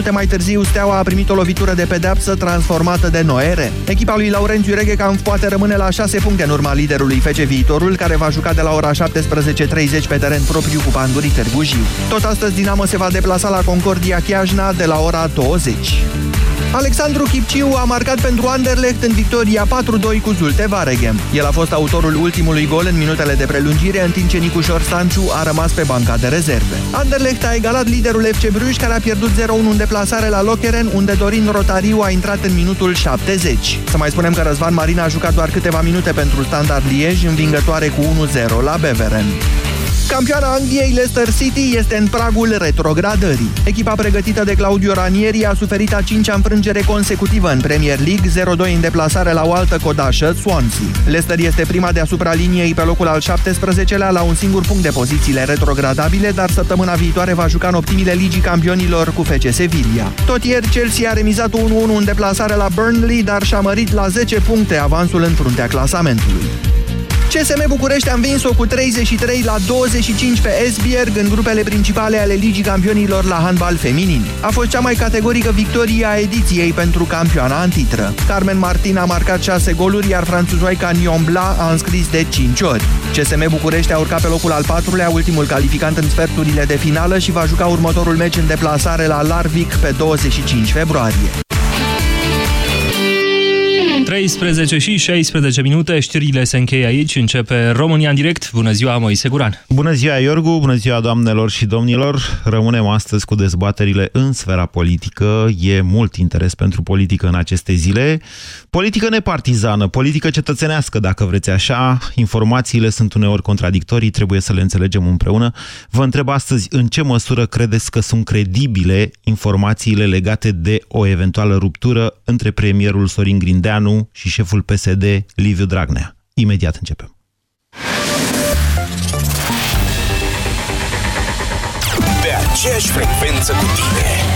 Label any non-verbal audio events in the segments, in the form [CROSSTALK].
Minute mai târziu, Steaua a primit o lovitură de pedeapsă transformată de Noere. Echipa lui Laurențiu Reghecam poate rămâne la 6 puncte în urma liderului FC Viitorul, care va juca de la ora 17.30 pe teren propriu cu Pandurii Târgu Jiu. Tot astăzi, Dinamo se va deplasa la Concordia Chiajna de la ora 20. Alexandru Chipciu a marcat pentru Anderlecht în victoria 4-2 cu Zulte Varegem. El a fost autorul ultimului gol în minutele de prelungire, în timp ce Nicușor Stanciu a rămas pe banca de rezerve. Anderlecht a egalat liderul FC Bruges, care a pierdut 0-1 în deplasare la Lokeren, unde Dorin Rotariu a intrat în minutul 70. Să mai spunem că Răzvan Marina a jucat doar câteva minute pentru Standard Liege, învingătoare cu 1-0 la Beveren. Campioana Angliei Leicester City este în pragul retrogradării. Echipa pregătită de Claudio Ranieri a suferit a cincea înfrângere consecutivă în Premier League, 0-2 în deplasare la o altă codașă, Swansea. Leicester este prima deasupra liniei pe locul al 17-lea la un singur punct de pozițiile retrogradabile, dar săptămâna viitoare va juca în optimile ligii campionilor cu FC Sevilla. Tot ieri Chelsea a remizat 1-1 în deplasare la Burnley, dar și-a mărit la 10 puncte avansul în fruntea clasamentului. CSM București a învins-o cu 33 la 25 pe Esbjerg în grupele principale ale Ligii Campionilor la handbal feminin. A fost cea mai categorică victorie a ediției pentru campioana antitră. Carmen Martin a marcat 6 goluri, iar franțuzoica Nion Bla a înscris de 5 ori. CSM București a urcat pe locul al patrulea, ultimul calificant în sferturile de finală și va juca următorul meci în deplasare la Larvik pe 25 februarie. 13 și 16 minute, știrile se încheie aici, începe România în direct. Bună ziua, Moise Guran! Bună ziua, Iorgu! Bună ziua, doamnelor și domnilor! Rămânem astăzi cu dezbaterile în sfera politică. E mult interes pentru politică în aceste zile. Politică nepartizană, politică cetățenească, dacă vreți așa. Informațiile sunt uneori contradictorii, trebuie să le înțelegem împreună. Vă întreb astăzi în ce măsură credeți că sunt credibile informațiile legate de o eventuală ruptură între premierul Sorin Grindeanu și șeful PSD, Liviu Dragnea. Imediat începem. Pe aceeași frecvență cu tine.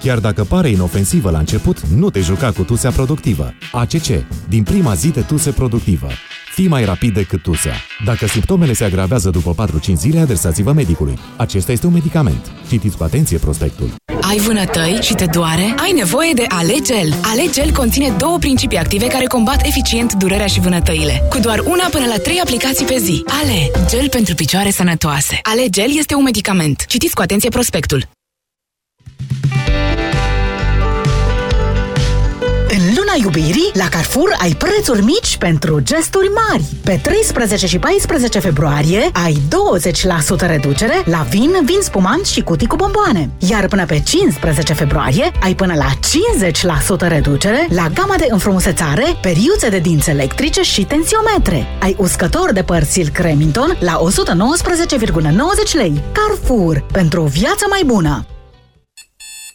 Chiar dacă pare inofensivă la început, nu te juca cu tusea productivă. ACC. Din prima zi de tuse productivă. Fii mai rapid decât tusea. Dacă simptomele se agravează după 4-5 zile, adresați-vă medicului. Acesta este un medicament. Citiți cu atenție prospectul. Ai vânătăi și te doare? Ai nevoie de Alegel. Alegel conține două principii active care combat eficient durerea și vânătăile. Cu doar una până la trei aplicații pe zi. Ale, gel pentru picioare sănătoase. Alegel este un medicament. Citiți cu atenție prospectul. În luna iubirii, la Carrefour ai prețuri mici pentru gesturi mari. Pe 13 și 14 februarie ai 20% reducere la vin, vin spumant și cutii cu bomboane. Iar până pe 15 februarie ai până la 50% reducere la gama de înfrumusețare, periuțe de dinți electrice și tensiometre. Ai uscător de păr Silk Remington la 119,90 lei. Carrefour. Pentru o viață mai bună.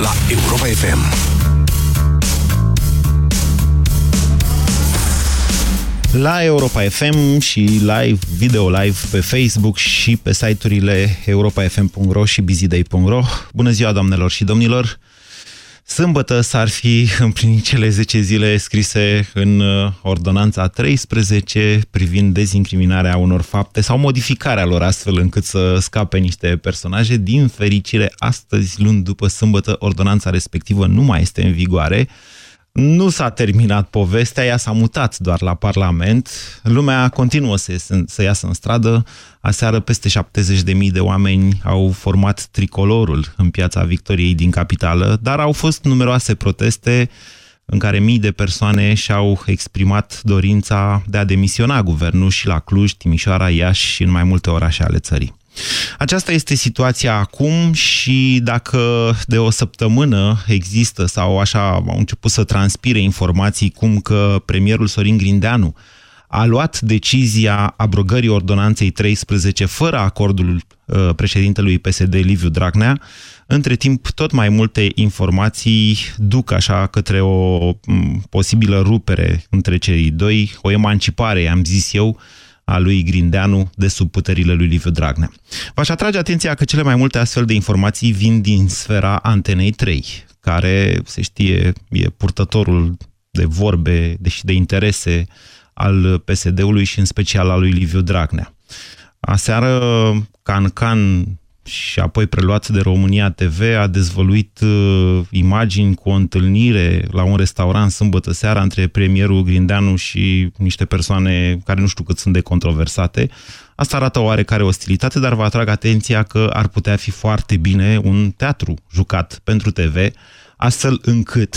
la Europa FM. La Europa FM și live, video live pe Facebook și pe site-urile europafm.ro și bizidei.ro. Bună ziua, doamnelor și domnilor! Sâmbătă s-ar fi [LAUGHS] împlinit cele 10 zile scrise în uh, ordonanța 13 privind dezincriminarea unor fapte sau modificarea lor astfel încât să scape niște personaje. Din fericire, astăzi, luni după sâmbătă, ordonanța respectivă nu mai este în vigoare. Nu s-a terminat povestea, ea s-a mutat doar la Parlament. Lumea continuă să, să iasă în stradă. Aseară peste 70.000 de oameni au format tricolorul în piața Victoriei din capitală, dar au fost numeroase proteste în care mii de persoane și-au exprimat dorința de a demisiona guvernul și la Cluj, Timișoara, Iași și în mai multe orașe ale țării. Aceasta este situația acum și dacă de o săptămână există sau așa au început să transpire informații cum că premierul Sorin Grindeanu a luat decizia abrogării ordonanței 13 fără acordul uh, președintelui PSD Liviu Dragnea, între timp tot mai multe informații duc așa către o m, posibilă rupere între cei doi, o emancipare, am zis eu, a lui Grindeanu de sub puterile lui Liviu Dragnea. V-aș atrage atenția că cele mai multe astfel de informații vin din sfera Antenei 3, care, se știe, e purtătorul de vorbe și de interese al PSD-ului și în special al lui Liviu Dragnea. Aseară, Can Can și apoi preluat de România TV, a dezvăluit uh, imagini cu o întâlnire la un restaurant sâmbătă seara între premierul Grindeanu și niște persoane care nu știu cât sunt de controversate. Asta arată o oarecare ostilitate, dar vă atrag atenția că ar putea fi foarte bine un teatru jucat pentru TV, astfel încât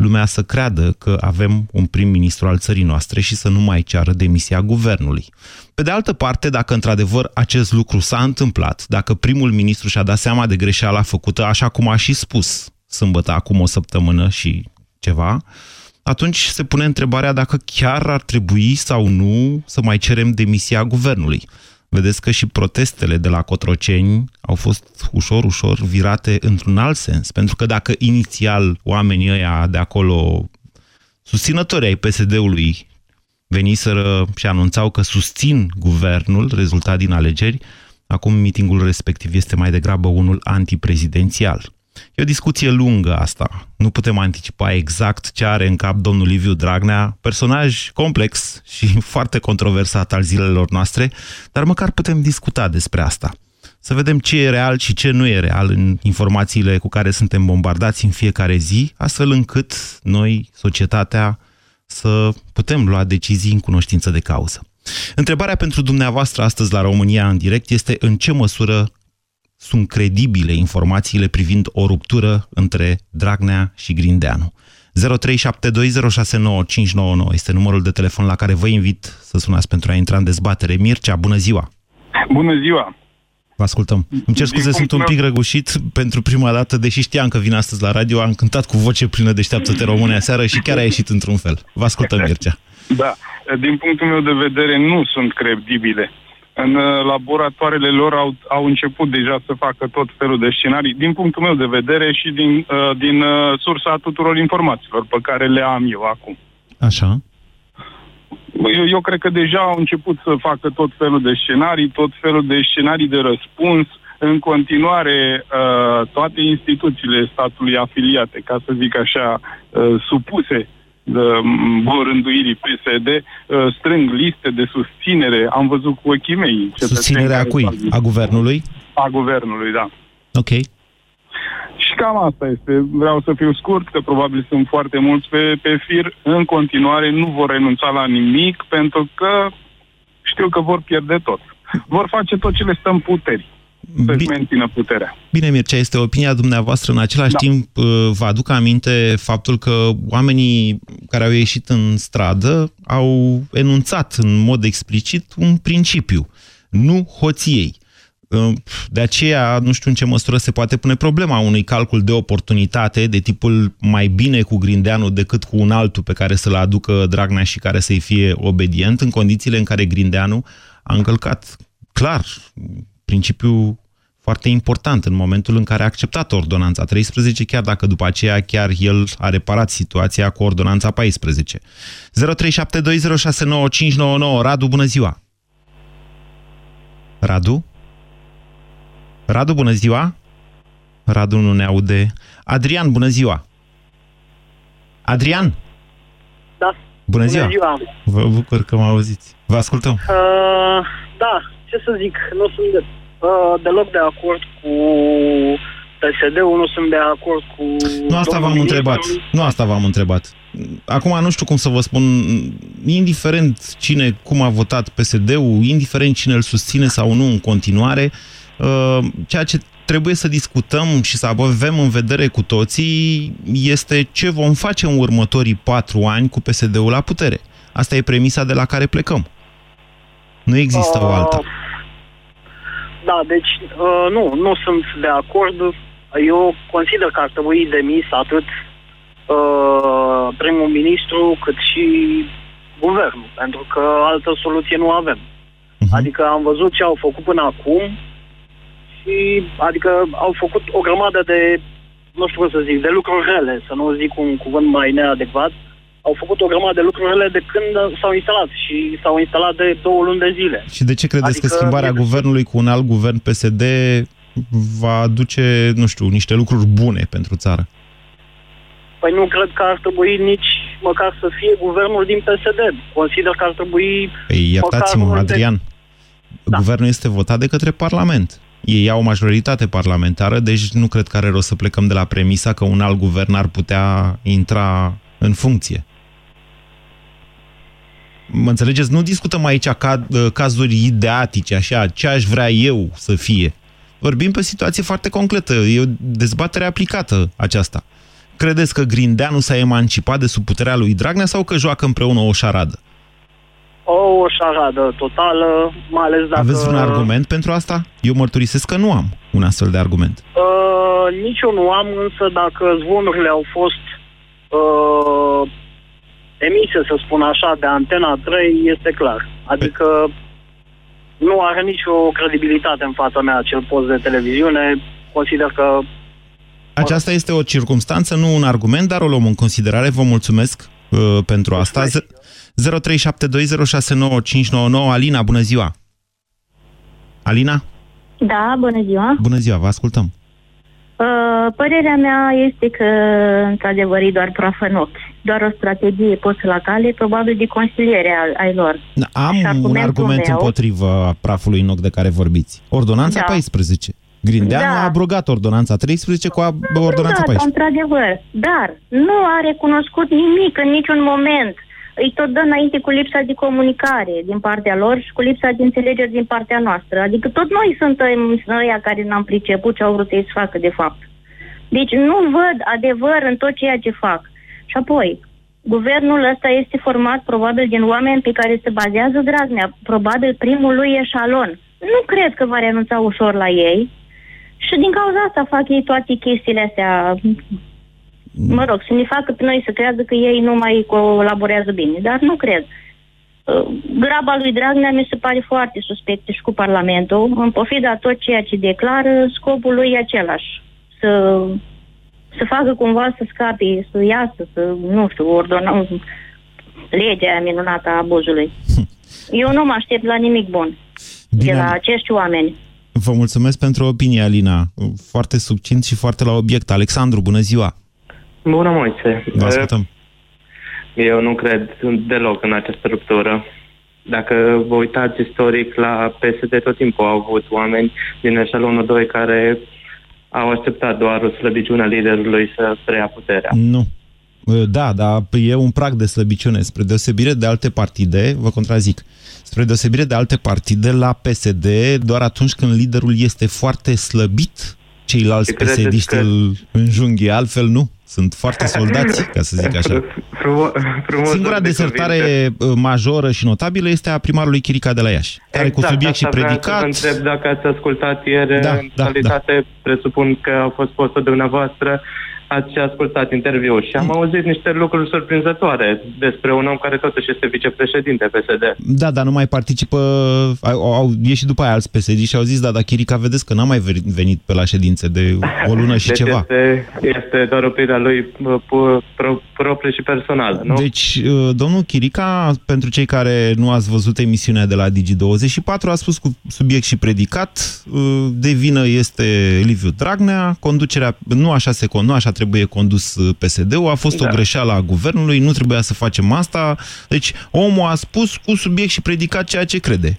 lumea să creadă că avem un prim-ministru al țării noastre și să nu mai ceară demisia guvernului. Pe de altă parte, dacă într-adevăr acest lucru s-a întâmplat, dacă primul ministru și-a dat seama de greșeala făcută, așa cum a și spus sâmbătă, acum o săptămână și ceva, atunci se pune întrebarea dacă chiar ar trebui sau nu să mai cerem demisia guvernului vedeți că și protestele de la Cotroceni au fost ușor, ușor virate într-un alt sens. Pentru că dacă inițial oamenii ăia de acolo, susținătorii ai PSD-ului, veniseră și anunțau că susțin guvernul rezultat din alegeri, acum mitingul respectiv este mai degrabă unul antiprezidențial. E o discuție lungă asta. Nu putem anticipa exact ce are în cap domnul Liviu Dragnea, personaj complex și [LAUGHS] foarte controversat al zilelor noastre, dar măcar putem discuta despre asta. Să vedem ce e real și ce nu e real în informațiile cu care suntem bombardați în fiecare zi, astfel încât noi, societatea, să putem lua decizii în cunoștință de cauză. Întrebarea pentru dumneavoastră astăzi la România în direct este în ce măsură sunt credibile informațiile privind o ruptură între Dragnea și Grindeanu. 0372069599 este numărul de telefon la care vă invit să sunați pentru a intra în dezbatere. Mircea, bună ziua! Bună ziua! Vă ascultăm. Îmi cer scuze, sunt un pic răgușit pentru prima dată, deși știam că vin astăzi la radio, am cântat cu voce plină Deșteaptă-te române aseară și chiar a ieșit într-un fel. Vă ascultăm, [LAUGHS] Mircea. Da, din punctul meu de vedere nu sunt credibile în uh, laboratoarele lor au, au început deja să facă tot felul de scenarii, din punctul meu de vedere și din, uh, din uh, sursa tuturor informațiilor pe care le am eu acum. Așa. Eu, eu cred că deja au început să facă tot felul de scenarii, tot felul de scenarii de răspuns, în continuare uh, toate instituțiile statului afiliate, ca să zic așa, uh, supuse rânduirii PSD uh, strâng liste de susținere. Am văzut cu ochii mei. Susținerea cui? A guvernului? A guvernului, da. Ok. Și cam asta este. Vreau să fiu scurt, că probabil sunt foarte mulți pe, pe fir. În continuare nu vor renunța la nimic, pentru că știu că vor pierde tot. Vor face tot ce le stă în puteri să-și mențină puterea. Bine, Mircea, este opinia dumneavoastră. În același da. timp, uh, vă aduc aminte faptul că oamenii care au ieșit în stradă au enunțat în mod explicit un principiu. Nu hoției. Uh, de aceea, nu știu în ce măsură se poate pune problema unui calcul de oportunitate de tipul mai bine cu Grindeanu decât cu un altul pe care să-l aducă Dragnea și care să-i fie obedient, în condițiile în care Grindeanu a încălcat clar principiu foarte important în momentul în care a acceptat ordonanța 13, chiar dacă după aceea chiar el a reparat situația cu ordonanța 14. 0372069599 Radu, bună ziua! Radu? Radu, bună ziua! Radu nu ne aude. Adrian, bună ziua! Adrian? Da. Bună ziua! Bună ziua. Vă bucur că mă auziți. Vă ascultăm. Uh, da, ce să zic, nu sunt de, uh, deloc de acord cu PSD-ul, nu sunt de acord cu... Nu asta domnul v-am ministru. întrebat. Nu asta v-am întrebat. Acum nu știu cum să vă spun, indiferent cine, cum a votat PSD-ul, indiferent cine îl susține sau nu în continuare, uh, ceea ce trebuie să discutăm și să avem în vedere cu toții este ce vom face în următorii patru ani cu PSD-ul la putere. Asta e premisa de la care plecăm. Nu există o alta. Uh, Da, deci uh, nu, nu sunt de acord. Eu consider că ar trebui demis atât uh, primul ministru cât și guvernul, pentru că altă soluție nu avem. Adică am văzut ce au făcut până acum și adică au făcut o grămadă de, nu știu cum să zic, de lucruri rele, să nu zic un cuvânt mai neadecvat, au făcut o grămadă de lucruri rele de când s-au instalat și s-au instalat de două luni de zile. Și de ce credeți Adică că schimbarea e- guvernului cu un alt guvern PSD va aduce, nu știu, niște lucruri bune pentru țară? Păi nu cred că ar trebui nici măcar să fie guvernul din PSD. Consider că ar trebui... Păi iertați-mă, măcar unul de- Adrian, guvernul este votat de către Parlament. Ei au o majoritate parlamentară, deci nu cred că are rost să plecăm de la premisa că un alt guvern ar putea intra în funcție. Mă înțelegeți? Nu discutăm aici ca, cazuri ideatice, așa, ce aș vrea eu să fie. Vorbim pe situație foarte concretă. E o dezbatere aplicată aceasta. Credeți că Grindeanu s-a emancipat de sub puterea lui Dragnea sau că joacă împreună o șaradă? O șaradă totală, mai ales dacă... Aveți un argument pentru asta? Eu mărturisesc că nu am un astfel de argument. Uh, nici eu nu am, însă dacă zvonurile au fost uh, emise, să spun așa, de Antena 3, este clar. Adică nu are nicio credibilitate în fața mea acel post de televiziune. Consider că Aceasta este o circunstanță, nu un argument, dar o luăm în considerare. Vă mulțumesc uh, pentru asta. Z- 0372069599 Alina, bună ziua! Alina? Da, bună ziua. Bună ziua, vă ascultăm. Uh, părerea mea este că, într-adevăr, e doar praf în ochi. Doar o strategie pusă la cale, probabil de consiliere al, ai lor. Am Și un argumentul argument meu- împotriva prafului în ochi de care vorbiți. Ordonanța Da. 14. Grindeanu Da. a abrogat ordonanța 13 cu a- ordonanța da, 14. într-adevăr. Dar nu a recunoscut nimic în niciun moment. Îi tot dă înainte cu lipsa de comunicare din partea lor și cu lipsa de înțelegere din partea noastră. Adică tot noi suntem noi care n-am priceput ce au vrut ei să facă de fapt. Deci nu văd adevăr în tot ceea ce fac. Și apoi, guvernul ăsta este format probabil din oameni pe care se bazează Dragnea, probabil primul lui eșalon. Nu cred că va renunța ușor la ei și din cauza asta fac ei toate chestiile astea mă rog, să ne facă pe noi să creadă că ei nu mai colaborează bine, dar nu cred. Uh, Graba lui Dragnea mi se pare foarte suspectă și cu Parlamentul. În pofida tot ceea ce declară, scopul lui e același. Să, să facă cumva să scape, să iasă, să, nu știu, ordonăm legea aia minunată a abuzului. Eu nu mă aștept la nimic bun Bine. de la acești oameni. Vă mulțumesc pentru opinie, Alina. Foarte succint și foarte la obiect. Alexandru, bună ziua! Bună, Moise. Vă ascultăm. Eu nu cred deloc în această ruptură. Dacă vă uitați istoric la PSD, tot timpul au avut oameni din eșalonul 2 care au așteptat doar o slăbiciune a liderului să preia puterea. Nu. Da, dar e un prag de slăbiciune. Spre deosebire de alte partide, vă contrazic, spre deosebire de alte partide, la PSD, doar atunci când liderul este foarte slăbit, ceilalți Și credeți PSD-iști că- îl înjunghie, altfel nu. Sunt foarte soldați, ca să zic așa. Frumo- frumos Singura de desertare cuvinte. uh, majoră și notabilă este a primarului Chirica de la Iași, care cu subiect și asta vreau predicat... Să vă întreb dacă ați ascultat ieri Da, în da, calitate, presupun că a fost postul dumneavoastră, ați ascultat interviul și am auzit niște lucruri surprinzătoare despre un om care totuși este vicepreședinte PSD. Da, dar nu mai participă, au, au ieșit după aia alți PSD și au zis, da, dar Chirica, vedeți că n-a mai venit pe la ședințe de o lună și [LAUGHS] deci ceva. Este, este doar opinia lui uh, pro, pro, proprie și personală, nu? Deci, uh, domnul Chirica, pentru cei care nu ați văzut emisiunea de la Digi24, a spus cu subiect și predicat, uh, de vină este Liviu Dragnea, conducerea, nu așa se nu așa trebuie condus PSD-ul, a fost da. o greșeală a guvernului, nu trebuia să facem asta. Deci, omul a spus cu subiect și predicat ceea ce crede.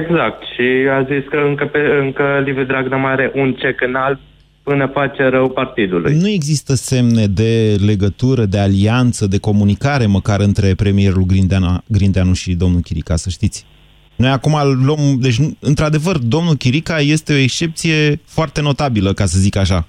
Exact. Și a zis că încă, pe, încă Liviu Dragnea mai are un cec înalt până face rău partidului. Nu există semne de legătură, de alianță, de comunicare măcar între premierul Grindeanu, Grindeanu și domnul Chirica, să știți. Noi acum luăm... Deci, într-adevăr, domnul Chirica este o excepție foarte notabilă, ca să zic așa.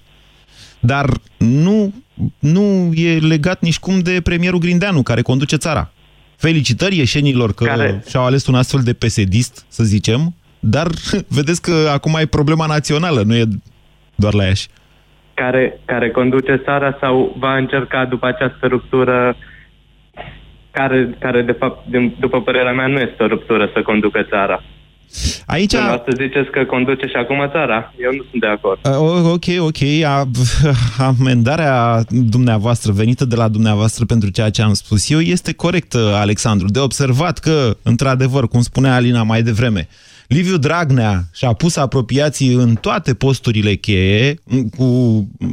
Dar nu, nu e legat nici cum de premierul Grindeanu, care conduce țara. Felicitări ieșenilor că care... și-au ales un astfel de pesedist, să zicem, dar [LAUGHS] vedeți că acum e problema națională, nu e doar la Iași. Care, care conduce țara sau va încerca după această ruptură care, care de fapt, din, după părerea mea, nu este o ruptură să conducă țara. Aici... Asta ziceți că conduce și acum țara. Eu nu sunt de acord. Uh, ok, ok. A, [LAUGHS] amendarea dumneavoastră, venită de la dumneavoastră pentru ceea ce am spus eu, este corectă, Alexandru. De observat că, într-adevăr, cum spunea Alina mai devreme, Liviu Dragnea și-a pus apropiații în toate posturile cheie, cu,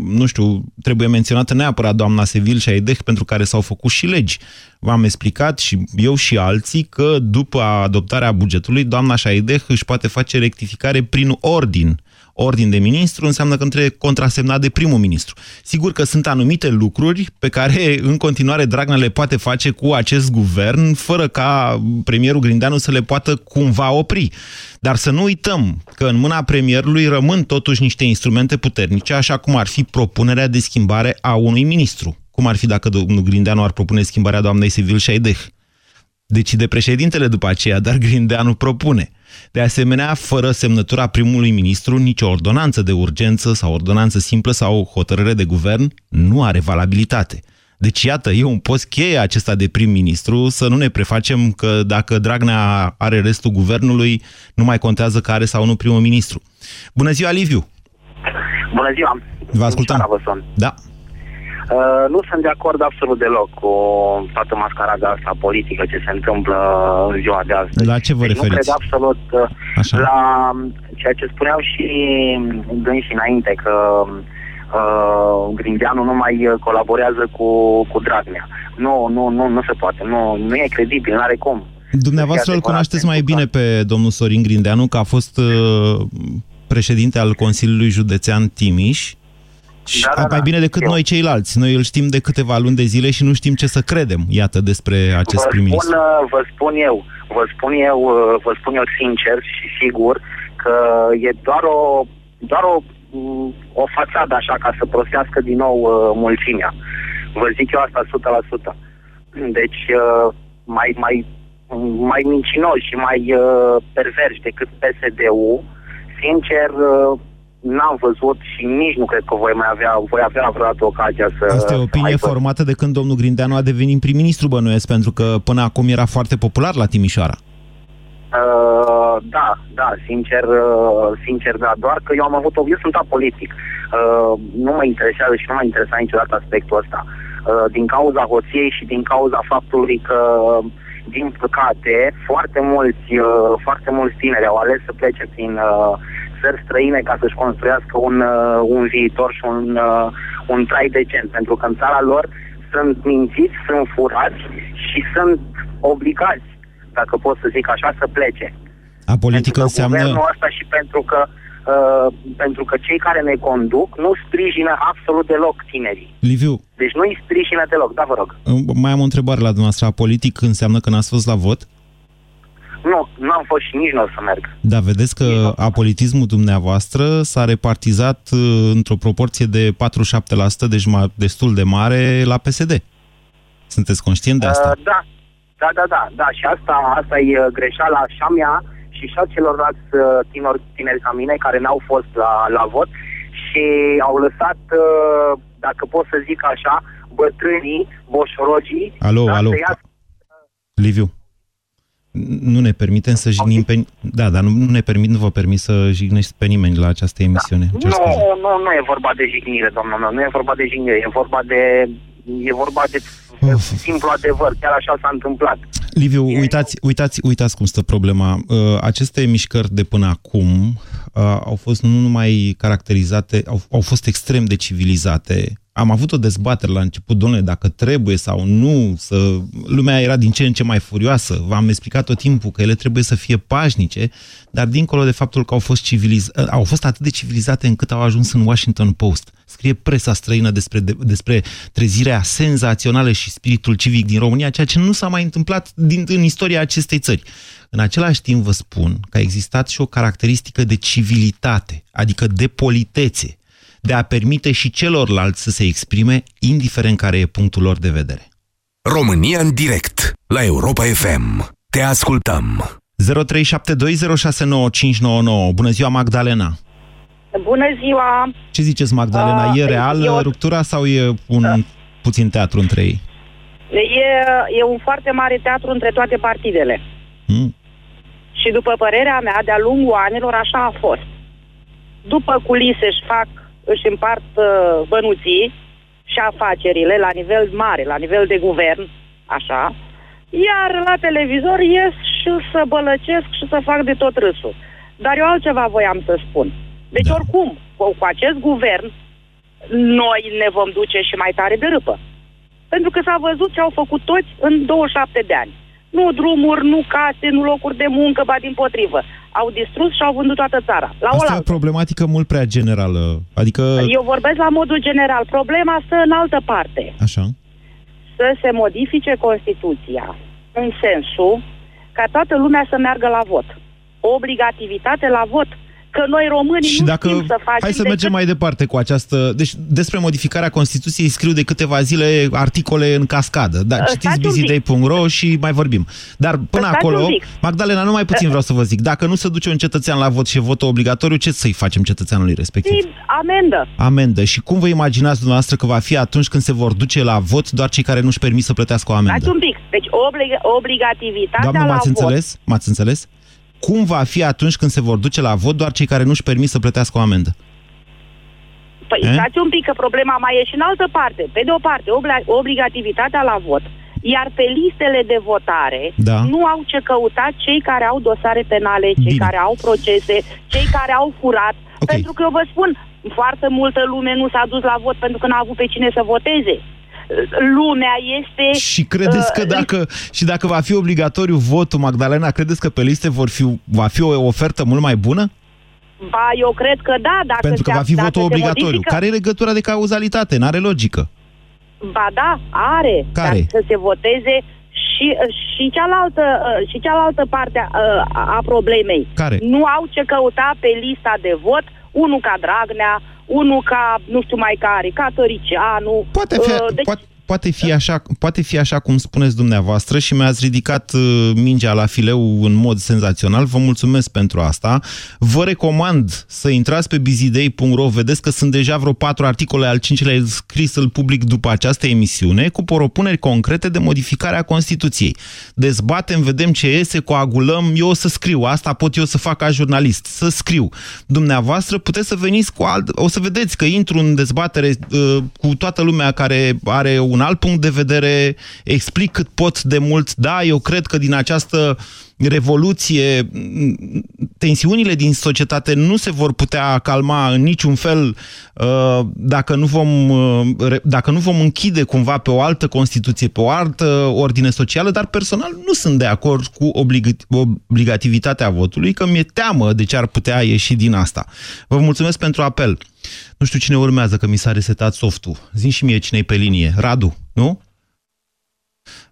nu știu, trebuie menționată neapărat doamna Sevil și Șaideh, pentru care s-au făcut și legi. V-am explicat și eu și alții că după adoptarea bugetului, doamna Șaideh își poate face rectificare prin ordin ordin de ministru înseamnă că între contrasemnat de primul ministru. Sigur că sunt anumite lucruri pe care în continuare Dragnea le poate face cu acest guvern, fără ca premierul Grindeanu să le poată cumva opri. Dar să nu uităm că în mâna premierului rămân totuși niște instrumente puternice, așa cum ar fi propunerea de schimbare a unui ministru. Cum ar fi dacă domnul Grindeanu ar propune schimbarea doamnei Sevil Șaideh? Decide președintele după aceea, dar Grindeanu propune. De asemenea, fără semnătura primului ministru, nicio ordonanță de urgență sau ordonanță simplă sau hotărâre de guvern nu are valabilitate. Deci, iată, e un post cheie acesta de prim-ministru, să nu ne prefacem că dacă Dragnea are restul guvernului, nu mai contează că are sau nu primul ministru. Bună ziua, Liviu! Bună ziua! Vă ascultăm! Da. Uh, nu sunt de acord absolut deloc cu toată mascarada asta politică ce se întâmplă în ziua de astăzi. La ce vă deci referiți? Nu cred absolut uh, Așa. la ceea ce spuneau și și înainte, că uh, Grindeanu nu mai colaborează cu, cu Dragnea. Nu, nu, nu, nu se poate. Nu, nu e credibil, nu are cum. Dumneavoastră îl cunoașteți mai bine pe domnul Sorin Grindeanu, că a fost uh, președinte al Consiliului Județean Timiș și Da, da, mai da, bine decât știu. noi ceilalți. Noi îl știm de câteva luni de zile și nu știm ce să credem, iată, despre acest vă prim-ministru. spun, uh, vă spun eu, vă spun eu, uh, vă spun eu sincer și sigur că e doar o, doar o, mm, o fațadă așa ca să prostească din nou uh, mulțimea. Vă zic eu asta 100%. Deci uh, mai, mai, mai mincinoși și mai uh, perversi decât PSD-ul, sincer, uh, n-am văzut și nici nu cred că voi mai avea, voi avea vreodată ocazia să... Asta e o opinie aibă- formată de când domnul Grindeanu a devenit prim-ministru, bănuiesc, pentru că până acum era foarte popular la Timișoara. Uh, da, da, sincer, uh, sincer, da, doar că eu am avut, o- eu sunt apolitic. Uh, nu mă interesează și nu m-a interesat niciodată aspectul ăsta. Uh, din cauza hoției și din cauza faptului că, din păcate, foarte mulți, uh, foarte mulți tineri au ales să plece prin uh, țări străine ca să-și construiască un, uh, un viitor și un, uh, un trai decent, pentru că în țara lor sunt mințiți, sunt furați și sunt obligați dacă pot să zic așa, să plece. Apolitică Pentru că înseamnă... Guvernul ăsta și pentru că, uh, pentru că cei care ne conduc nu sprijină absolut deloc tinerii. Liviu, Deci nu îi sprijină deloc, da, vă rog. mai am o întrebare la dumneavoastră. Apolitic înseamnă că n-ați fost la vot? Nu, nu am fost și nici nu o să merg. Da, vedeți că apolitismul dumneavoastră s-a repartizat uh, într-o proporție de 47%, deci ma- destul de mare, la PSD. Sunteți conștient de asta? Uh, da, da, da, da, da, și asta, asta e uh, greșeala și a mea și și a celorlalți uh, tineri, tineri ca mine care n-au fost la, la vot și au lăsat uh, dacă pot să zic așa, bătrânii, boșorogii... Alo, da, alo. să ia- Liviu, nu ne permitem să jignim pe... Da, dar nu, nu ne permit, nu vă permit să jignești pe nimeni la această emisiune. Îmi cer Nu, scuze. nu, nu e vorba de jignire, doamna mea, nu e vorba de jignire, e vorba de... E vorba de simplu adevăr, chiar așa s-a întâmplat. Liviu, uitați, uitați, uitați cum stă problema. Uh, aceste mișcări de până acum uh, au fost nu numai caracterizate, au, au fost extrem de civilizate. Am avut o dezbatere la început, domnule, dacă trebuie sau nu, să... lumea era din ce în ce mai furioasă. V-am explicat tot timpul că ele trebuie să fie pașnice, dar dincolo de faptul că au fost, civiliz... au fost atât de civilizate încât au ajuns în Washington Post. Scrie presa străină despre, de, despre trezirea senzațională și spiritul civic din România, ceea ce nu s-a mai întâmplat din, în istoria acestei țări. În același timp vă spun că a existat și o caracteristică de civilitate, adică de politețe, de a permite și celorlalți să se exprime, indiferent care e punctul lor de vedere. România în direct la Europa FM. Te ascultăm. 0372069599. Bună ziua, Magdalena! Bună ziua! Ce ziceți, Magdalena? Ah, e reală eu- ruptura sau e un puțin teatru între ei? E, e un foarte mare teatru între toate partidele. Hmm. Și după părerea mea, de-a lungul anilor, așa a fost. După culise își fac, își împart uh, bănuții și afacerile la nivel mare, la nivel de guvern, așa, iar la televizor ies și să bălăcesc și să fac de tot râsul. Dar eu altceva voiam să spun. Deci oricum, cu, cu acest guvern, noi ne vom duce și mai tare de râpă. Pentru că s-a văzut ce au făcut toți în 27 de ani. Nu drumuri, nu case, nu locuri de muncă, ba din potrivă. Au distrus și au vândut toată țara. La Asta e oaltă. o problematică mult prea generală. Adică, Eu vorbesc la modul general. Problema stă în altă parte. așa, Să se modifice Constituția în sensul ca toată lumea să meargă la vot. Obligativitate la vot. Că noi românii și nu dacă... știm să facem Hai să decât mergem mai departe cu această... Deci, despre modificarea Constituției scriu de câteva zile articole în cascadă. Da, Uh, citiți stați un pic. bizidei.ro și mai vorbim. Dar până Stați acolo, un pic. Magdalena, nu mai puțin vreau să vă zic. Dacă nu se duce un cetățean la vot și e votul obligatoriu, ce să-i facem cetățeanului respectiv? Și amendă. Amendă. Și cum vă imaginați dumneavoastră că va fi atunci când se vor duce la vot doar cei care nu-și permit să plătească o Stați amendă? un pic. Deci oblig- obligativitatea Doamnă, la m-ați vot. înțeles? M-ați înțeles? Cum va fi atunci când se vor duce la vot doar cei care nu-și permit să plătească o amendă? Păi Eh? stați un pic, că problema mai e și în altă parte. Pe de o parte, obla- obligativitatea la vot, iar pe listele de votare Da. nu au ce căuta cei care au dosare penale, cei Bine. care au procese, cei care au furat. Pentru că eu vă spun, foarte multă lume nu s-a dus la vot pentru că n-a avut pe cine să voteze. Lumea este... Și credeți că uh, dacă, și dacă va fi obligatoriu votul, Magdalena, credeți că pe liste vor fi, va fi o ofertă mult mai bună? Ba, eu cred că da, dacă Pentru că se, va fi dacă votul se obligatoriu. modifică- Care e legătura de cauzalitate? N-are logică. Ba da, are. Care? Dar să se voteze și, și, cealaltă, uh, și cealaltă parte uh, a problemei. Care? Nu au ce căuta pe lista de vot unul ca Dragnea, unul ca nu știu mai care, ca Tăricianu. Poate fi, uh, deci, poate, poate, fi așa, poate fi așa cum spuneți dumneavoastră și mi-ați ridicat uh, mingea la fileu în mod senzațional. Vă mulțumesc pentru asta. Vă recomand să intrați pe bizidei.ro. Vedeți că sunt deja vreo patru articole, al cincilea scris îl public după această emisiune, cu propuneri concrete de modificare a Constituției. Dezbatem, vedem ce iese, coagulăm. Eu o să scriu. Asta pot eu să fac ca jurnalist. Să scriu. Dumneavoastră puteți să veniți cu alt... O să vedeți că intru în dezbatere uh, cu toată lumea care are un alt punct de vedere, explic cât pot de mult. Da, eu cred că din această revoluție m, tensiunile din societate nu se vor putea calma în niciun fel uh, dacă nu vom, uh, re- dacă nu vom închide cumva pe o altă Constituție, pe o altă ordine socială, dar personal nu sunt de acord cu oblig- obligativitatea votului, că mi-e teamă de ce ar putea ieși din asta. Vă mulțumesc pentru apel. Nu știu cine urmează, că mi s-a resetat softul. Zin și mie cine e pe linie. Radu, nu?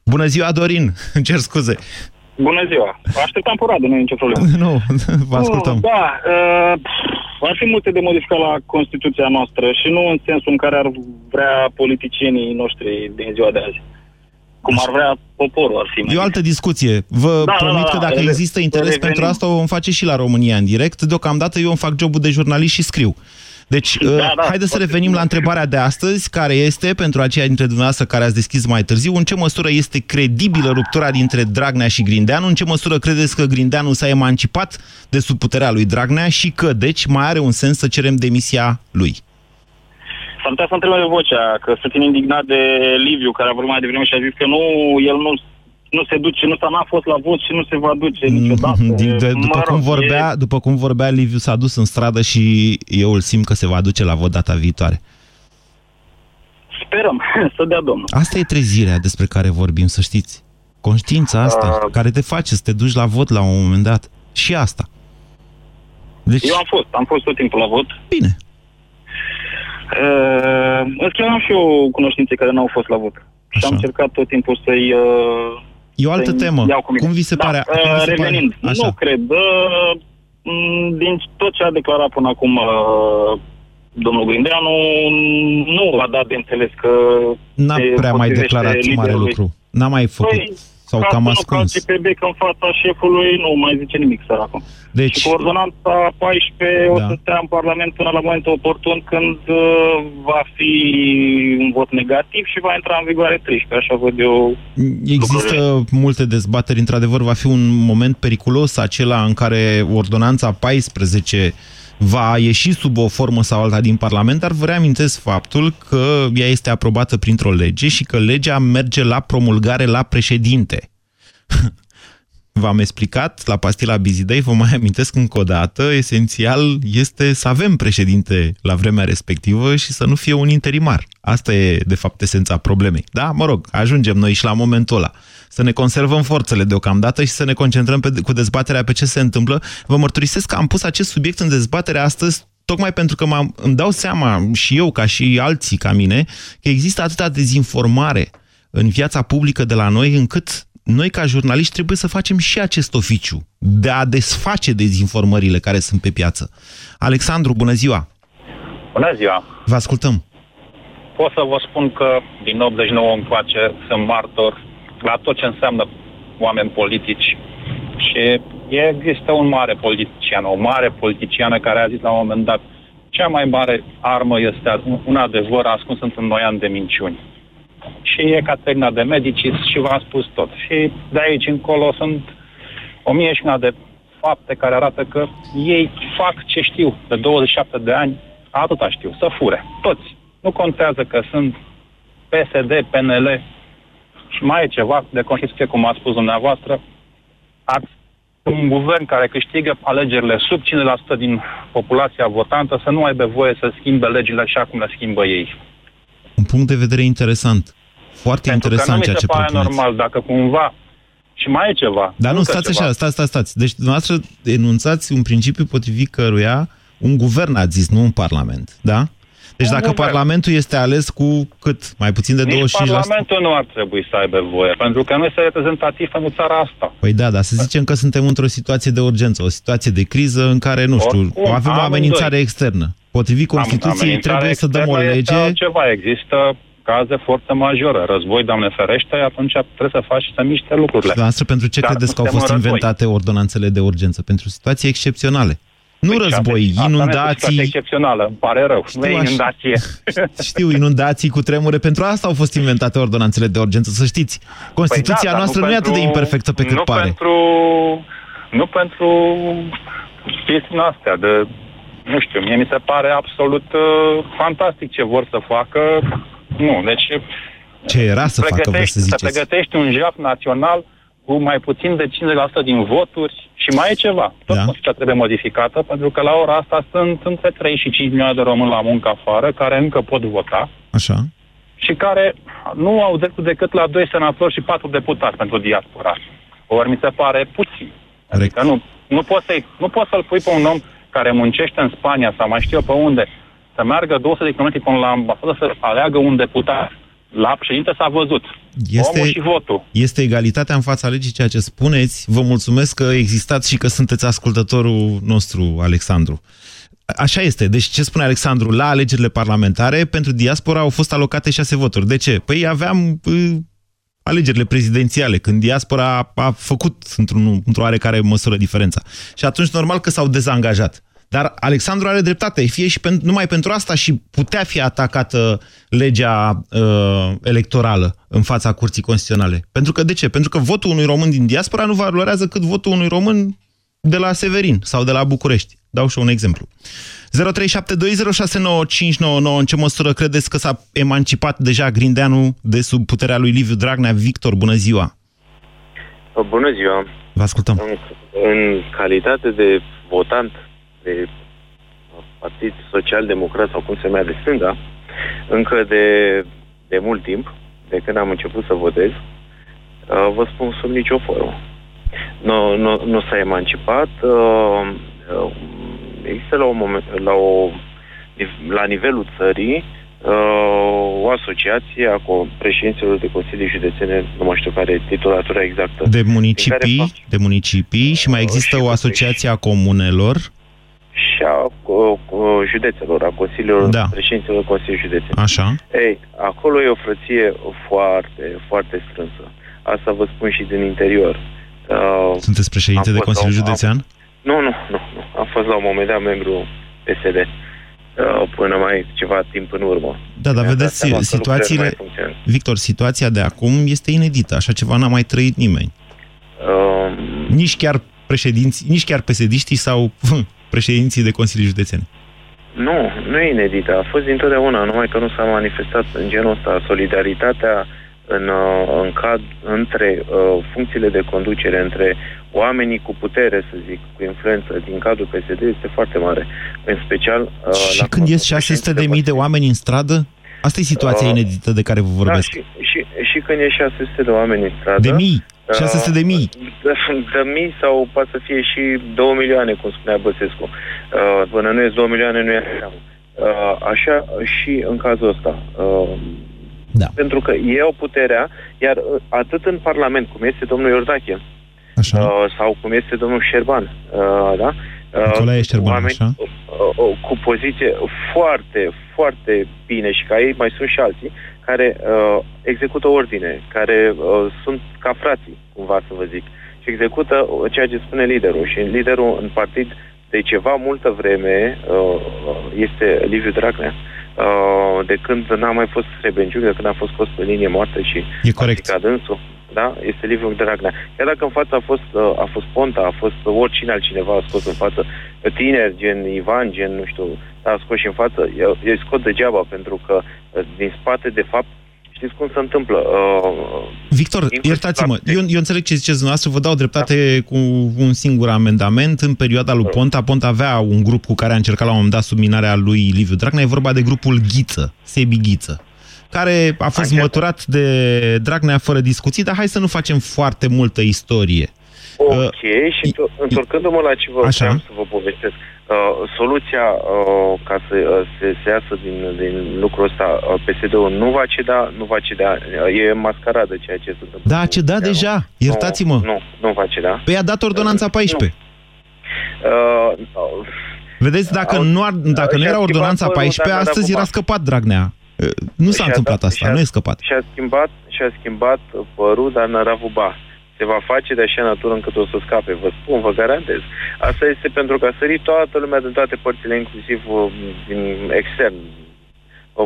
Bună ziua, Dorin! [LAUGHS] Îmi cer scuze. Bună ziua! Așteptam pe Radu, nu e nicio problemă. [LAUGHS] Nu, [LAUGHS] vă ascultăm. Da, uh, ar fi multe de modificat la Constituția noastră și nu în sensul în care ar vrea politicienii noștri din ziua de azi. Cum ar vrea poporul, ar fi mai E o altă discuție. Vă Da, promit da, da, că dacă reve- există interes revenim. pentru asta, o vom face și la România în direct. Deocamdată eu îmi fac jobul de jurnalist și scriu. Deci, Da, uh, da, haideți să foarte revenim la întrebarea de astăzi, care este, pentru aceia dintre dumneavoastră care ați deschis mai târziu, în ce măsură este credibilă ruptura dintre Dragnea și Grindeanu, în ce măsură credeți că Grindeanu s-a emancipat de sub puterea lui Dragnea și că, deci, mai are un sens să cerem demisia lui? S-ar putea să întrebe vocea, că sunt indignat de Liviu, care a vorbit mai devreme și a zis că nu, el nu, nu se duce, nu s-a n-a fost la vot și nu se va duce niciodată. [LAUGHS] Din, de, după, Mă cum rog, vorbea, e- după cum vorbea, Liviu s-a dus în stradă și eu îl simt că se va duce la vot data viitoare. Sperăm [LAUGHS] să dea domnul. Asta e trezirea despre care vorbim, să știți. Conștiința asta, Uh. care te face să te duci la vot la un moment dat. Și asta. Deci, Eu am fost, am fost tot timpul la vot. Bine. Uh, în schimb, am și eu cunoștințe care n-au fost la vot. Și am încercat tot timpul să-i... Uh, E o altă să-i temă. Iau cu mine. Cum vi se da, pare- Uh, cum vi se pare? revenind, Așa. nu cred. Uh, m, din tot ce a declarat până acum uh, domnul Grindeanu, nu a dat de înțeles că... n-a se prea mai potrivește declarat mare liderului. lucru. N-a mai făcut. Păi, Sau ca cam să nu ascuns. calce pe bec în fața șefului, nu mai zice nimic, săracul. Deci, Și cu ordonanța 14 o Da. să stea în Parlament până la momentul oportun când uh, va fi un vot negativ și va intra în vigoare 13, așa văd eu. Există multe dezbateri, într-adevăr va fi un moment periculos acela în care ordonanța 14 va ieși sub o formă sau alta din Parlament, dar vă reamintesc faptul că ea este aprobată printr-o lege și că legea merge la promulgare la președinte. [LAUGHS] V-am explicat la pastila Bizidei, vă mai amintesc încă o dată, esențial este să avem președinte la vremea respectivă și să nu fie un interimar. Asta e, de fapt, esența problemei. Da, mă rog, ajungem noi și la momentul ăla. Să ne conservăm forțele deocamdată și să ne concentrăm pe, cu dezbaterea pe ce se întâmplă. Vă mărturisesc că am pus acest subiect în dezbatere astăzi tocmai pentru că m-am- îmi dau seama și eu, ca și alții ca mine, că există atâta dezinformare în viața publică de la noi, încât noi, ca jurnaliști, trebuie să facem și acest oficiu de a desface dezinformările care sunt pe piață. Alexandru, bună ziua! Bună ziua! Vă ascultăm! Pot să vă spun că din 89 încoace sunt martor la tot ce înseamnă oameni politici și există un mare politician, o mare politiciană care a zis la un moment dat cea mai mare armă este un adevăr ascuns într-un noian de minciuni. Și e Caterina de Medicis și v-am spus tot. Și de aici încolo sunt o mie și una de fapte care arată că ei fac ce știu de 27 de ani, atâta știu, să fure. Toți. Nu contează că sunt PSD, PNL și mai e ceva de Constituție, cum a spus dumneavoastră. Ați un guvern care câștigă alegerile sub 5% din populația votantă să nu aibă voie să schimbe legile așa cum le schimbă ei. Un punct de vedere interesant. Foarte Pentru că nu interesant mi ceea se ce pare propuneți. normal dacă cumva și mai e ceva. Dar nu, încă stați ceva. așa, stați, stați, stați. Deci, dumneavoastră enunțați un principiu potrivit căruia un guvern a zis, nu un parlament, da? Deci Un dacă guvern. Parlamentul este ales cu cât? Mai puțin de 25%? Nici Parlamentul nu ar trebui să aibă voie, pentru că nu este reprezentativ pentru țara asta. Păi da, dar să zicem că suntem într-o situație de urgență, o situație de criză în care, nu știu, Oricum, avem o amândoi. amenințare externă. Potrivit Constituției Amenințarea trebuie să dăm o externă este lege... altceva. Există caz de forță majoră. Război, Doamne ferește, atunci trebuie să faci să miște lucrurile. Dumneavoastră, pentru ce Dar credeți că au suntem fost în război. inventate ordonanțele de urgență? Pentru situații excepționale. Nu Păi, război, asta- asta nu este o situație inundații... excepțională, îmi pare rău. nu e așa. inundație. [LAUGHS] Știu, inundații cu tremure. Pentru asta au fost inventate ordonanțele de urgență, să știți. Constituția Păi da, dar noastră nu, e atât de pentru- imperfectă pe cât nu pare. Pentru, nu pentru chestiile astea de, nu știu, mie mi se pare absolut uh, fantastic ce vor să facă. Nu, deci Ce era să facă, vreți pregătești, să ziceți? pregătești un jaf național cu mai puțin de 50% din voturi și mai e ceva. Tot Da. Constituția trebuie modificată, pentru că la ora asta sunt între 3 și 5 milioane de români la muncă afară, care încă pot vota Așa. și care nu au dreptul decât la doi senatori și patru deputați pentru diaspora. Ori mi se pare puțin. Adică nu, nu poți, să nu poți să-l pui pe un om care muncește în Spania sau mai știu eu pe unde, să meargă 200 de km până la ambasadă să aleagă un deputat. La președinte s-a văzut. Este, Omul și votul. este egalitatea în fața legii ceea ce spuneți. Vă mulțumesc că existați și că sunteți ascultătorul nostru, Alexandru. Așa este. Deci ce spune Alexandru? La alegerile parlamentare, pentru diaspora au fost alocate șase voturi. De ce? Păi aveam uh, alegerile prezidențiale, când diaspora a, a făcut într-un, într-o oarecare măsură diferența. Și atunci normal că s-au dezangajat. Dar Alexandru are dreptate, fie și pen, numai pentru asta și putea fi atacată legea uh, electorală în fața Curții Constituționale. Pentru că de ce? Pentru că votul unui român din diaspora nu valorează cât votul unui român de la Severin sau de la București. Dau și un exemplu. 0372069599. În ce măsură credeți că s-a emancipat deja Grindeanu de sub puterea lui Liviu Dragnea? Victor, bună ziua! Bună ziua! Vă ascultăm. În, în calitate de votant de Partid Social-Democrat sau cum se numea de stânga, încă de, de mult timp, de când am început să votez, uh, vă spun sub nicio formă. Nu, nu, nu s-a emancipat. Uh, uh, există la, un moment, la, o, la nivelul țării o asociație a președinților de consilii județene, nu mai știu care e titulatura exactă. De municipii, care... de municipii și mai există și o asociație a comunelor și a uh, județelor, a consiliilor, da. președinților Consiliului Județen. Așa. Ei, acolo e o frăție foarte, foarte strânsă. Asta vă spun și din interior. Uh, Sunteți președinte de Consiliul Județean? Am, nu, nu, nu, nu. Am fost la un moment dat membru PSD. Uh, până mai ceva timp în urmă. Da, dar vedeți, situațiile... Victor, situația de acum este inedită. Așa ceva n-a mai trăit nimeni. Uh, nici chiar președinți, nici chiar psd sau președinții de Consilii Județene. Nu, nu e inedită. A fost dintotdeauna, numai că nu s-a manifestat în genul ăsta. Solidaritatea în, uh, în cad, între uh, funcțiile de conducere, între oamenii cu putere, să zic, cu influență din cadrul PSD este foarte mare. În special... Uh, și la când ies 600 de mii de oameni în stradă? Asta e situația uh, inedită de care vă vorbesc. Da, și, și, și când e 600 de oameni în stradă... De mii? 600 de mii. De, de mii sau poate să fie și 2 milioane, cum spunea Băsescu. Uh, până nu e 2 milioane, nu e așa. Uh, așa și în cazul ăsta. Uh, da. Pentru că ei au puterea, iar uh, atât în Parlament, cum este domnul Iordache, așa. Uh, sau cum este domnul Șerban, uh, da? Uh, Șerban, oameni așa? Uh, uh, cu poziție foarte, foarte bine și ca ei mai sunt și alții, care uh, execută ordine, care uh, sunt ca frații, cumva să vă zic, și execută uh, ceea ce spune liderul. Și liderul în partid de ceva multă vreme uh, este Liviu Dragnea. Uh, de când n-a mai fost Srebenciuc, de când a fost scos pe linie moartă și e corect. a dânsul, da? Este Liviu Dragnea. Chiar dacă în față a fost, uh, a fost Ponta, a fost oricine altcineva a scos în față, tineri, gen Ivan, gen, nu știu, a scos și în față, eu, eu scot degeaba, pentru că uh, din spate, de fapt, știți cum se întâmplă. Uh, Victor, iertați-mă, eu, eu înțeleg ce ziceți dumneavoastră, vă dau dreptate da. cu un singur amendament. În perioada lui Ponta, Ponta avea un grup cu care a încercat la un moment dat subminarea lui Liviu Dragnea, e vorba de grupul Ghiță, Sebi Ghiță care a fost Așa. măturat de Dragnea fără discuții, dar hai să nu facem foarte multă istorie. Ok, uh, și întorcându-mă la ce vă Așa. vreau să vă povestesc, Uh, soluția uh, ca să uh, se, se iasă din, din lucrul ăsta, uh, PSD-ul nu va ceda, nu va ceda, uh, e mascaradă ceea ce se întâmplă. Da, a cedat deja, iertați-mă. Nu, nu, nu va ceda. Păi a dat ordonanța 14. Uh, uh, Vedeți, dacă uh, nu, ar, dacă nu era ordonanța 14, astăzi era scăpat Dragnea. Uh, nu s-a întâmplat asta, nu e scăpat. Și-a schimbat, și-a schimbat părul, dar n-a avut ba se va face de așa natură încât o să scape. Vă spun, vă garantez. Asta este pentru că a sărit toată lumea din toate părțile, inclusiv uh, din extern.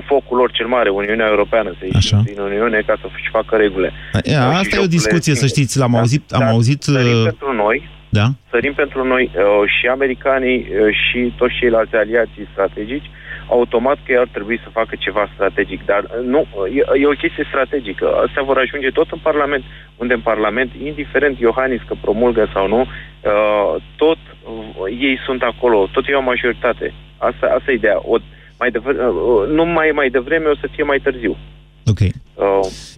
Focul lor cel mare, Uniunea Europeană, să ieșim din Uniune ca să-și facă regulile. A, asta e o discuție, să știți, l-am da, auzit, am auzit... Sărim uh... pentru noi, da? sărim pentru noi uh, și americanii uh, și toți ceilalți aliații strategici automat că ei ar trebui să facă ceva strategic. Dar uh, nu, e, e o chestie strategică. Astea vor ajunge tot în Parlament, unde în Parlament, indiferent Iohannis că promulgă sau nu, uh, tot uh, ei sunt acolo, tot e o majoritate. Asta, asta e ideea. O, mai devreme, nu mai, mai devreme, o să fie mai târziu. Ok. Uh,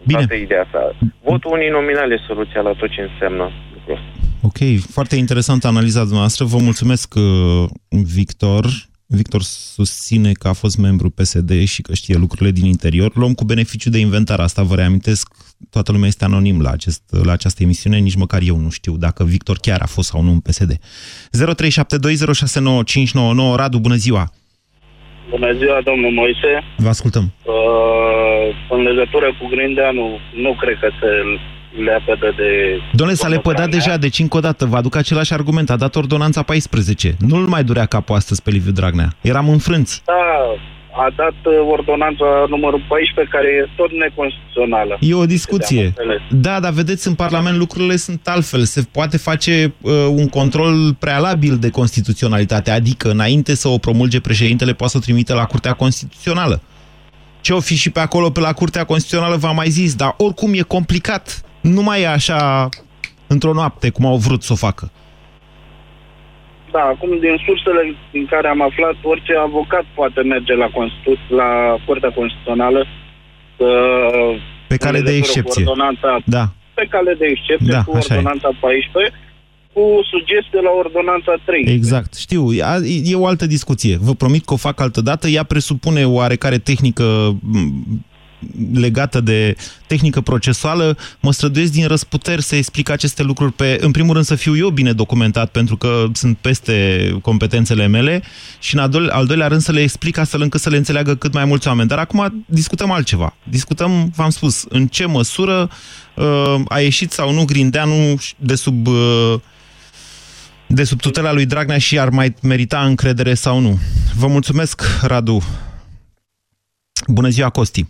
Bine. Asta e ideea asta. Votul uninominal e soluția la tot ce înseamnă lucrul ăsta. Ok, foarte interesantă analiza dumneavoastră. Vă mulțumesc, Victor. Victor susține că a fost membru PSD și că știe lucrurile din interior. Luăm cu beneficiu de inventar asta, vă reamintesc, toată lumea este anonim la, acest, la această emisiune, nici măcar eu nu știu dacă Victor chiar a fost sau nu în PSD. 0372069599 Radu, bună ziua! Bună ziua, domnul Moise! Vă ascultăm! Uh, în legătură cu Grindeanu, nu cred că se lepădă de... Domnule, s-a lepădat Dragnea. deja, deci încă o dată, vă aduc același argument. A dat ordonanța 14. Nu-l mai durea capul astăzi pe Liviu Dragnea. Eram înfrânți. Da, a dat uh, ordonanța numărul 14, care e tot neconstituțională. E o discuție. Câte am înțeles. Da, dar vedeți, în Parlament lucrurile sunt altfel. Se poate face uh, un control prealabil de constituționalitate, adică înainte să o promulge președintele, poate să o trimite la Curtea Constituțională. Ce o fi și pe acolo, pe la Curtea Constituțională, v-am mai zis, dar oricum e complicat. Nu mai e așa într-o noapte, cum au vrut să o facă. Da, acum din sursele din care am aflat, orice avocat poate merge la, Constitu- la Curtea Constituțională să... Pe cale în de legătură cu excepție. Ordonanța, Da. Pe cale de excepție, Da, cu așa e. ordonanța 14, cu sugestie la ordonanța 3. Exact, știu, A- e o altă discuție. Vă promit că o fac altă dată. Ea presupune oarecare tehnică m, legată de tehnică procesuală. Mă străduiesc din răsputeri să explic aceste lucruri pe, în primul rând să fiu eu bine documentat pentru că sunt peste competențele mele și în al doilea, al doilea rând să le explic astfel încât să le înțeleagă cât mai mulți oameni. Dar acum discutăm altceva. Discutăm, v-am spus, în ce măsură uh, a ieșit sau nu Grindeanu de sub uh, de sub tutela lui Dragnea și ar mai merita încredere sau nu. Vă mulțumesc, Radu. Bună ziua, Costi.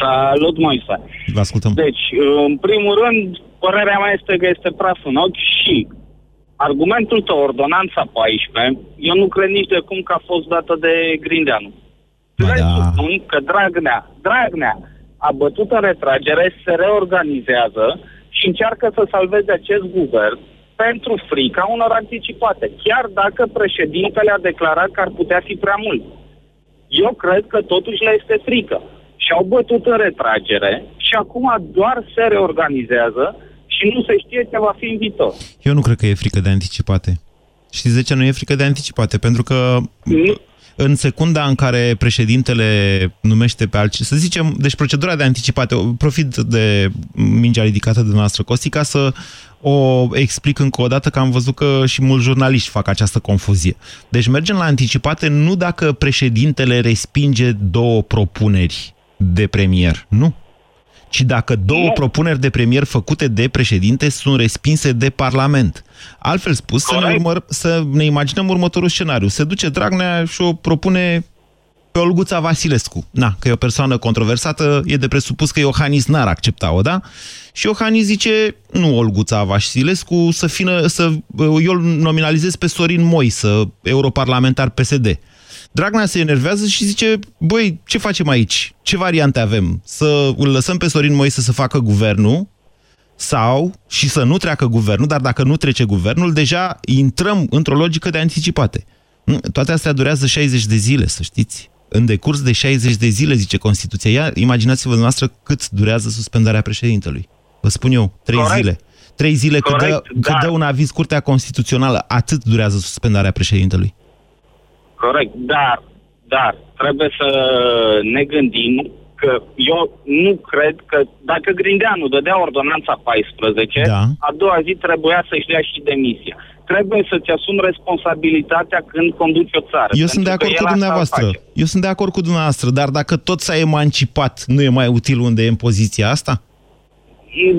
Salut, Moise. Vă ascultăm. Deci, în primul rând, părerea mea este că este praf în ochi și argumentul tău, ordonanța 14, eu nu cred nici de cum că a fost dată de Grindeanu. Presupun că Dragnea, Dragnea a bătut în retragere, se reorganizează și încearcă să salveze acest guvern pentru frica unor anticipate, chiar dacă președintele a declarat că ar putea fi prea mult. Eu cred că totuși le este frică. Și au bătut în retragere și acum doar se reorganizează și nu se știe ce va fi în viitor. Eu nu cred că e frică de anticipate. Știți de ce nu e frică de anticipate? Pentru că în secunda în care președintele numește pe altcineva, să zicem, deci procedura de anticipate, profit de mingea ridicată de dumneavoastră, Costi, ca să o explic încă o dată, că am văzut că și mulți jurnaliști fac această confuzie. Deci mergem la anticipate nu dacă președintele respinge două propuneri de premier, nu ci dacă două propuneri de premier făcute de președinte sunt respinse de Parlament. Altfel spus, să ne, urmăr, să ne imaginăm următorul scenariu. Se duce Dragnea și o propune pe Olguța Vasilescu. Na, că e o persoană controversată, e de presupus că Iohannis n-ar accepta-o, da? Și Iohannis zice, nu Olguța Vasilescu, să fină, să, eu îl nominalizez pe Sorin Moisă, europarlamentar PSD. Dragnea se enervează și zice, băi, ce facem aici? Ce variante avem? Să îl lăsăm pe Sorin Moise să facă guvernul sau și să nu treacă guvernul, dar dacă nu trece guvernul, deja intrăm într-o logică de anticipate. Toate astea durează 60 de zile, să știți. În decurs de 60 de zile, zice Constituția. Ia, imaginați-vă dumneavoastră cât durează suspendarea președintelui. Vă spun eu, 3 Corect. zile. 3 zile cât dă, Corect, cât dar- dă un aviz Curtea Constituțională, atât durează suspendarea președintelui. Corect, dar, dar trebuie să ne gândim că eu nu cred că dacă Grindeanu dădea ordonanța 14, Da. a doua zi trebuia să-și dea și demisia. Trebuie să-ți asumi responsabilitatea când conduci o țară. Eu sunt de pentru că acord el cu asta dumneavoastră. face. Eu sunt de acord cu dumneavoastră, dar dacă tot s-a emancipat, nu e mai util unde e în poziția asta?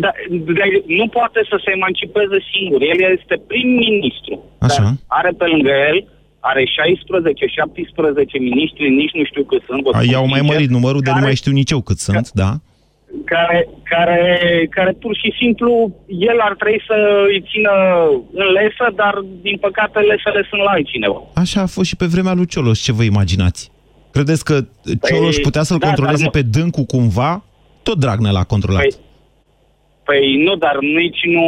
Da, de- nu poate să se emancipeze singur. El este prim-ministru. Așa. Dar are pe lângă el, are 16-17 miniștri, nici nu știu cât sunt. vă A, spun I-au mai sincer, mărit numărul, de nu care- mai știu nici eu cât sunt, da? care, care, care pur și simplu el ar trebui să îi țină în lesă, dar din păcate lesele sunt la altcineva. Așa a fost și pe vremea lui Cioloș, ce vă imaginați? Credeți că Cioloș putea să-l da, controleze dar pe Dâncu cumva? Tot Dragnea l-a controlat. Păi, Păi nu, dar nici nu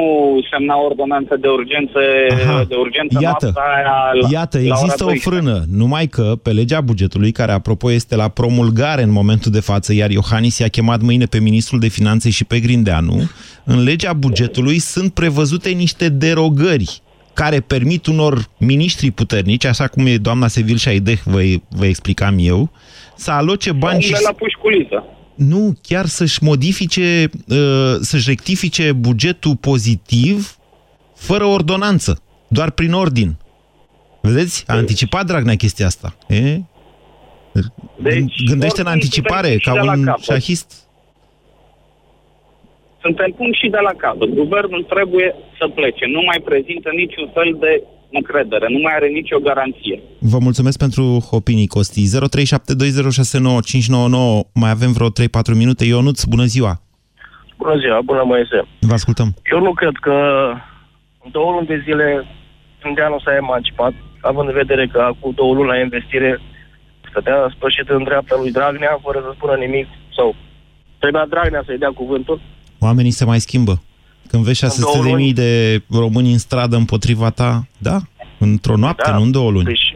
semna ordonanță de urgență, Aha. de urgență Iată, noaptea aia la, Iată, la există ora o 12. frână, numai că pe legea bugetului, care apropo este la promulgare în momentul de față, iar Iohannis i-a chemat mâine pe ministrul de finanțe și pe Grindeanu, în legea bugetului sunt prevăzute niște derogări care permit unor miniștri puternici, așa cum e doamna Sevil Șaideh, vă, vă explicam eu, să aloce bani și... Unde la pușculiță. Nu, chiar să-și modifice, uh, să-și rectifice bugetul pozitiv fără ordonanță, doar prin ordin. Vedeți? A anticipat Dragnea chestia asta. E? Deci, Gândește în ordin anticipare, putem ca și de la un capăt. șahist. Suntem punct și de la capăt. Guvernul trebuie să plece. Nu mai prezintă niciun fel de încredere. Nu mai are nicio garanție. Vă mulțumesc pentru opinii, Costi. 0372069599. Mai avem vreo 3-4 minute. Ionuț, bună ziua! Bună ziua, bună Moise. Vă ascultăm. Eu nu cred că în două luni de zile Indianul s-a emancipat, având în vedere că acum două luni la investire stătea spășit în dreapta lui Dragnea fără să spună nimic sau trebuia Dragnea să-i dea cuvântul. Oamenii se mai schimbă. Când vezi 600 de mii de români în stradă împotriva ta, da, într-o noapte, Da. nu în două luni. Păi și,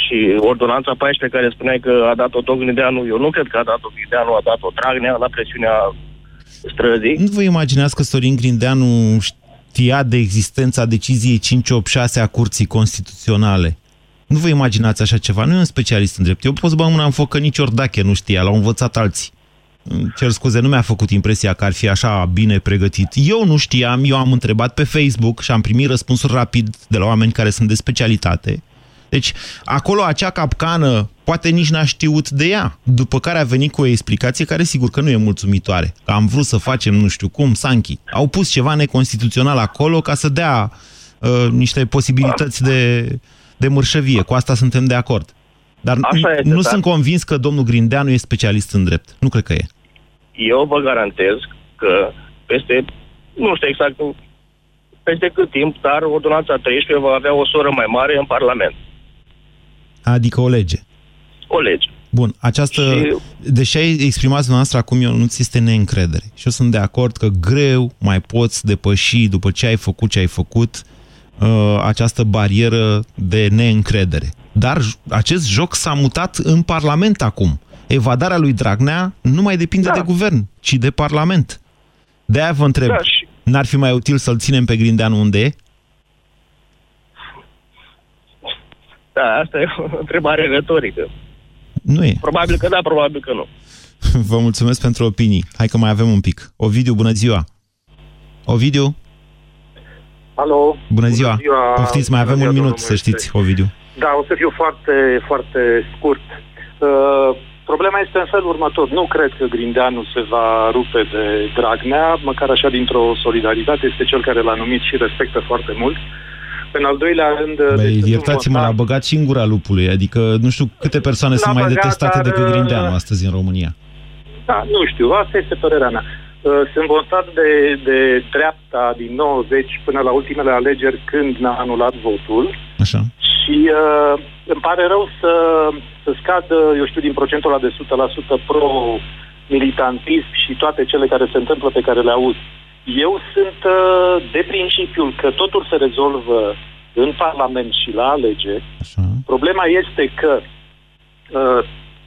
și ordonanța 14 care spuneai că a dat-o tot Grindeanu, eu nu cred că a dat-o Grindeanu, a dat-o Dragnea la presiunea străzii. Nu vă imaginați că Sorin Grindeanu știa de existența deciziei 586 a Curții Constituționale? Nu vă imaginați așa ceva? Nu e un specialist în drept. Eu pot să bag mâna în foc că nici Ordache nu știa, l-au învățat alții. Îmi Cer scuze, nu mi-a făcut impresia că ar fi așa bine pregătit. Eu nu știam, eu am întrebat pe Facebook și am primit răspunsuri rapid de la oameni care sunt de specialitate. Deci, acolo acea capcană, poate nici n-a știut de ea, după care a venit cu o explicație care sigur că nu e mulțumitoare. Că am vrut să facem nu știu cum, Sanchi. Au pus ceva neconstituțional acolo ca să dea uh, niște posibilități de, de mărșăvie. Cu asta suntem de acord. Dar Așa este, nu dar- sunt convins că domnul Grindeanu e specialist în drept. Nu cred că e. Eu vă garantez că peste, nu știu exact peste cât timp, dar ordonanța 13 va avea o soră mai mare în Parlament. Adică o lege. O lege. Bun, această... Și- Deși ai exprimat dumneavoastră acum, eu nu ți este neîncredere. Și eu sunt de acord că greu mai poți depăși, după ce ai făcut ce ai făcut, uh, această barieră de neîncredere. Dar j- acest joc s-a mutat în Parlament acum. Evadarea lui Dragnea nu mai depinde Da. de guvern, ci de Parlament. De-aia vă întreb, Da, și- n-ar fi mai util să-l ținem pe Grindeanu unde e? Da, asta e o întrebare retorică. Nu e. Probabil că da, probabil că nu. [LAUGHS] Vă mulțumesc pentru opinii. Hai că mai avem un pic. Ovidiu, bună ziua! Ovidiu, Alo. bună ziua! ziua. Poftiți, mai avem Bună un ziua, minut, domnul să știți, Ovidiu. Da, o să fiu foarte, foarte scurt. Uh, problema este în felul următor. Nu cred că Grindeanu se va rupe de Dragnea, măcar așa dintr-o solidaritate. Este cel care l-a numit și respectă foarte mult. În al doilea rând... deci Băi, sunt un iertați-mă, votant- l-a băgat și în gura lupului, adică nu știu câte persoane L-a sunt mai băgat, detestate dar, decât uh, Grindeanu astăzi în România. Da, nu știu, asta este părerea mea. Uh, Sunt votat de, de dreapta din 90 până la ultimele alegeri când n-a anulat votul. Așa. Și uh, îmi pare rău să, să scadă, eu știu, din procentul ăla de 100% pro-militantism și toate cele care se întâmplă pe care le aud. Eu sunt uh, de principiul că totul se rezolvă în Parlament și la alegeri. Așa. Problema este că uh,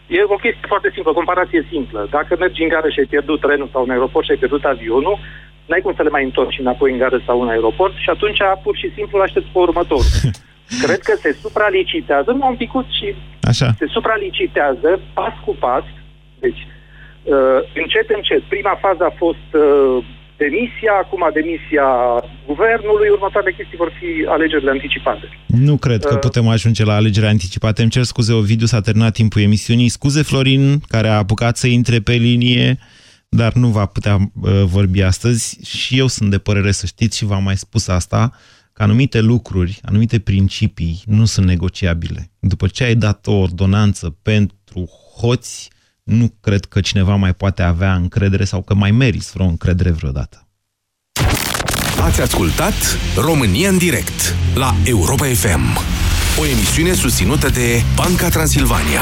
e o chestie foarte simplă, o comparație simplă. Dacă mergi în gară și ai pierdut trenul sau în aeroport și ai pierdut avionul, n-ai cum să le mai întorci înapoi în gară sau în aeroport și atunci pur și simplu îl aștepți pe următorul. [LAUGHS] Cred că se supralicitează, nu un picut și Așa. se supralicitează pas cu pas. Deci, uh, încet, încet. Prima fază a fost uh, demisia, acum demisia guvernului, următoarele chestii vor fi alegerile anticipate. Nu cred că Uh. putem ajunge la alegeri anticipate. Îmi cer scuze, Ovidiu, s-a terminat timpul emisiunii. Scuze, Florin, care a apucat să intre pe linie, dar nu va putea uh, vorbi astăzi. Și eu sunt de părere, să știți, și v-am mai spus asta, că anumite lucruri, anumite principii nu sunt negociabile. După ce ai dat o ordonanță pentru hoți, nu cred că cineva mai poate avea încredere sau că mai meriți vreo încredere vreodată. Ați ascultat România în direct la Europa FM, o emisiune susținută de Banca Transilvania.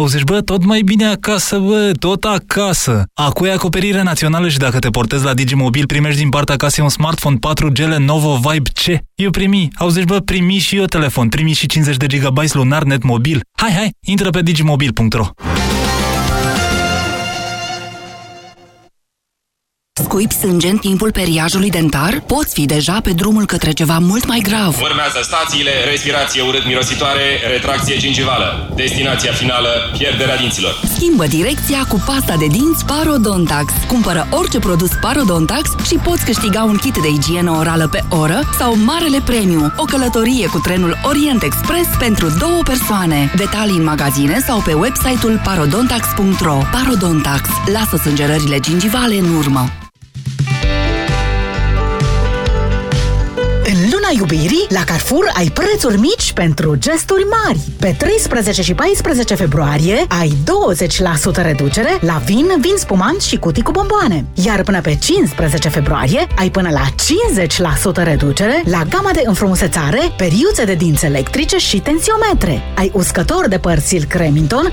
Auzi, bă, tot mai bine acasă, bă, tot acasă. Acum e acoperire națională și dacă te portezi la Digimobil, primești din partea casei un smartphone 4G Lenovo Vibe C. Eu primi. Auzi, bă, primi și eu telefon, primi și 50 de GB lunar net mobil. Hai, hai, intră pe digimobil.ro. Scuip sânge în timpul periajului dentar? Poți fi deja pe drumul către ceva mult mai grav. Urmează stațiile, respirație urât-mirositoare, retracție gingivală. Destinația finală, pierderea dinților. Schimbă direcția cu pasta de dinți Parodontax. Cumpără orice produs Parodontax și poți câștiga un kit de igienă orală pe oră sau Marele Premiu, o călătorie cu trenul Orient Express pentru două persoane. Detalii în magazine sau pe website-ul parodontax.ro. Parodontax. Lasă sângerările gingivale în urmă. În luna iubirii, la Carrefour ai prețuri mici pentru gesturi mari. Pe 13 și 14 februarie ai 20% reducere la vin, vin spumant și cutii cu bomboane. Iar până pe 15 februarie ai până la 50% reducere la gama de înfrumusețare, periuțe de dinți electrice și tensiometre. Ai uscător de păr Silk Remington la